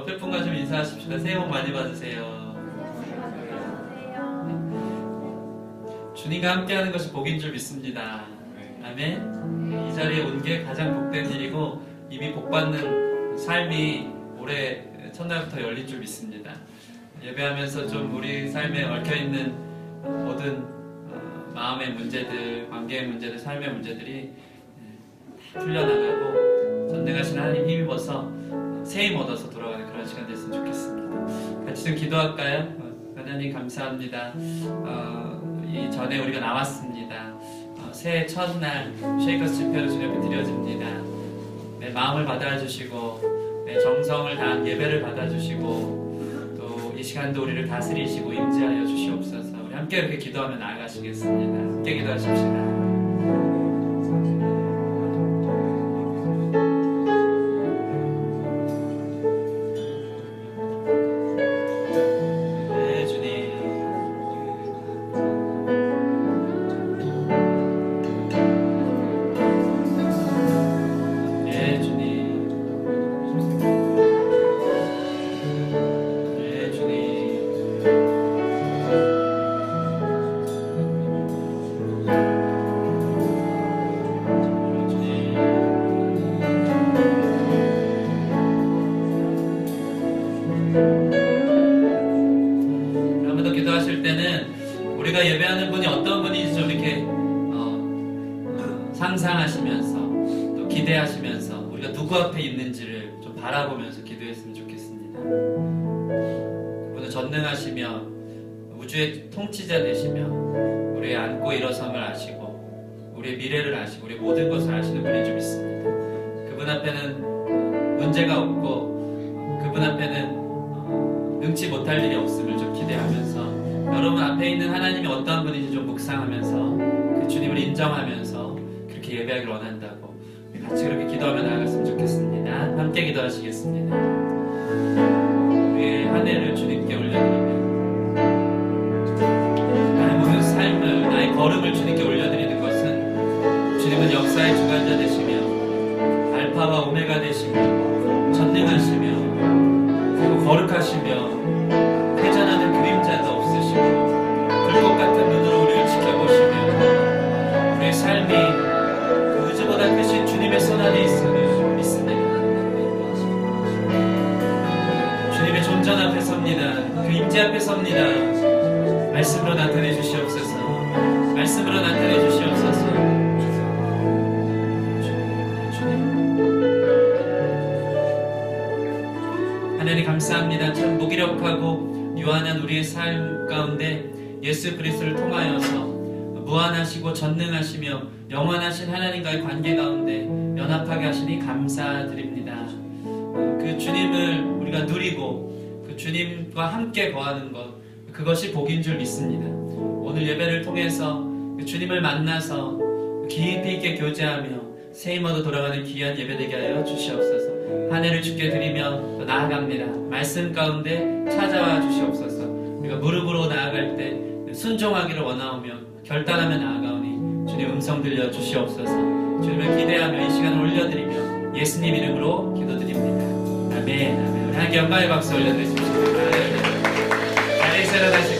옆에 분과 좀 인사하십시다. 새해 복 많이 받으세요. 주님과 함께하는 것이 복인 줄 믿습니다. 아멘. 이 자리에 온 게 가장 복된 일이고 이미 복받는 삶이 올해 첫날부터 열릴 줄 믿습니다. 예배하면서 좀 우리 삶에 얽혀 있는 모든 어, 마음의 문제들, 관계의 문제들, 삶의 문제들이 다 풀려나가고 전능하신 하나님 힘입어서 새힘 얻어서 돌아가는 그런 시간 됐으면 좋겠습니다. 같이 좀 기도할까요? 어, 하나님 감사합니다. 어, 이 전에 우리가 나왔습니다. 어, 새해 첫날 쉐이커스 집회로 주님 앞에 드려집니다. 내 마음을 받아주시고 내 정성을 다한 예배를 받아주시고 또 이 시간도 우리를 다스리시고 임재하여 주시옵소서. 우리 함께 이렇게 기도하며 나아가시겠습니다. 함께 기도하십시다. 되시며 우리의 앉고 일어섬을 아시고 우리의 미래를 아시고 우리의 모든 것을 아시는 분인 줄 믿습니다. 그분 앞에는 문제가 없고 그분 앞에는 어, 능치 못할 일이 없음을 좀 기대하면서 여러분 앞에 있는 하나님이 어떠한 분인지 좀 묵상하면서 그 주님을 인정하면서 그렇게 예배하기를 원한다고 우리 같이 그렇게 기도하며 나아갔으면 좋겠습니다. 함께 기도하시겠습니다. 우리의 한 해를 주님께 올려드리며 나 걸음을 주님께 올려드리는 것은 주님은 역사의 주관자 되시며 알파와 오메가 되시며 전능하시며 그리고 거룩하시며 회전하는 그림자도 없으시고 불꽃 같은 눈으로 우리를 지켜보시며 우리의 삶이 그 우주보다 크신 주님의 손 안에 있음을 믿습니다. 주님의 존전 앞에 섭니다. 그 임재 앞에 섭니다. 말씀으로 나타내 주시옵소서. 말씀으로 나타내 주시옵소서. 하나님 감사합니다. 참 무기력하고 유한한 우리의 삶 가운데 예수 그리스도를 통하여서 무한하시고 전능하시며 영원하신 하나님과의 관계 가운데 연합하게 하시니 감사드립니다. 그 주님을 우리가 누리고 그 주님과 함께 거하는 것 그것이 복인 줄 믿습니다. 오늘 예배를 통해서 그 주님을 만나서 깊이 있게 교제하며 얻어 돌아가는 귀한 예배 되게 하여 주시옵소서. 한 해를 주께 드리며 또 나아갑니다. 말씀 가운데 찾아와 주시옵소서. 우리가 무릎으로 나아갈 때 순종하기를 원하오며 결단하며 나아가오니 주님 음성 들려 주시옵소서. 주님을 기대하며 이 시간을 올려드리며 예수님 이름으로 기도드립니다. 아멘. 아멘. 함께 영광의 박수 올려드리십시오. 자리에서 일어나실까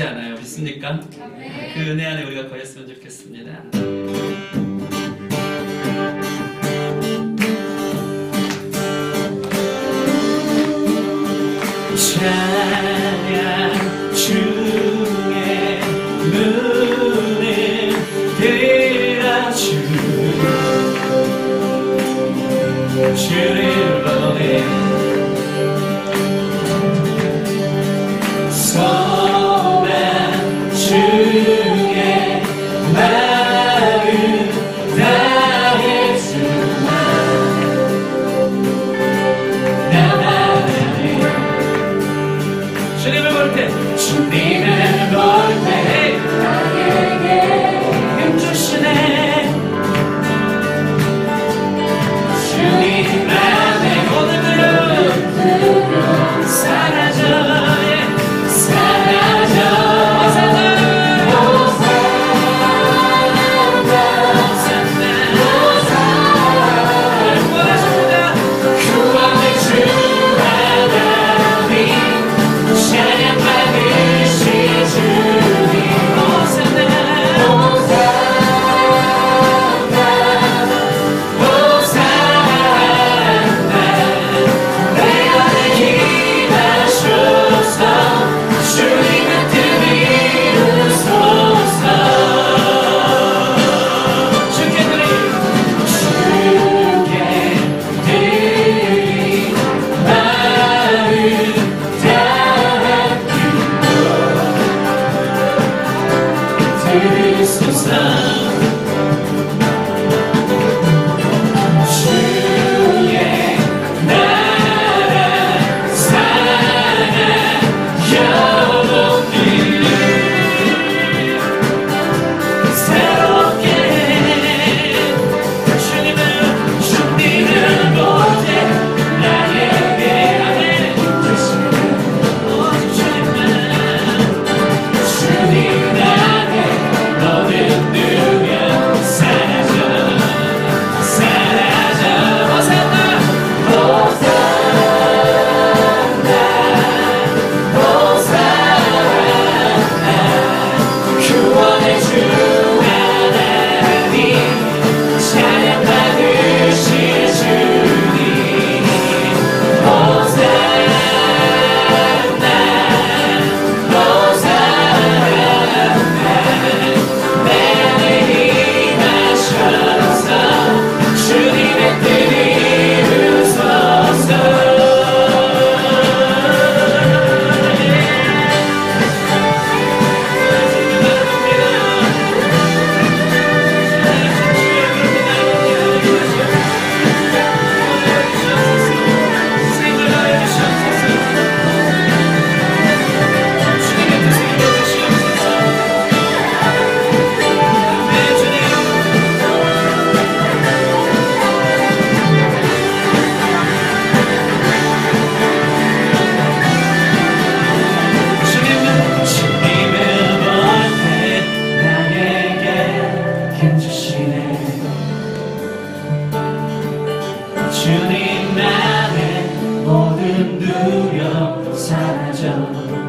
지치지 않아요. 믿습니까? 그 은혜 안에 우리가 거했으면 좋겠습니다. 주를 fragile.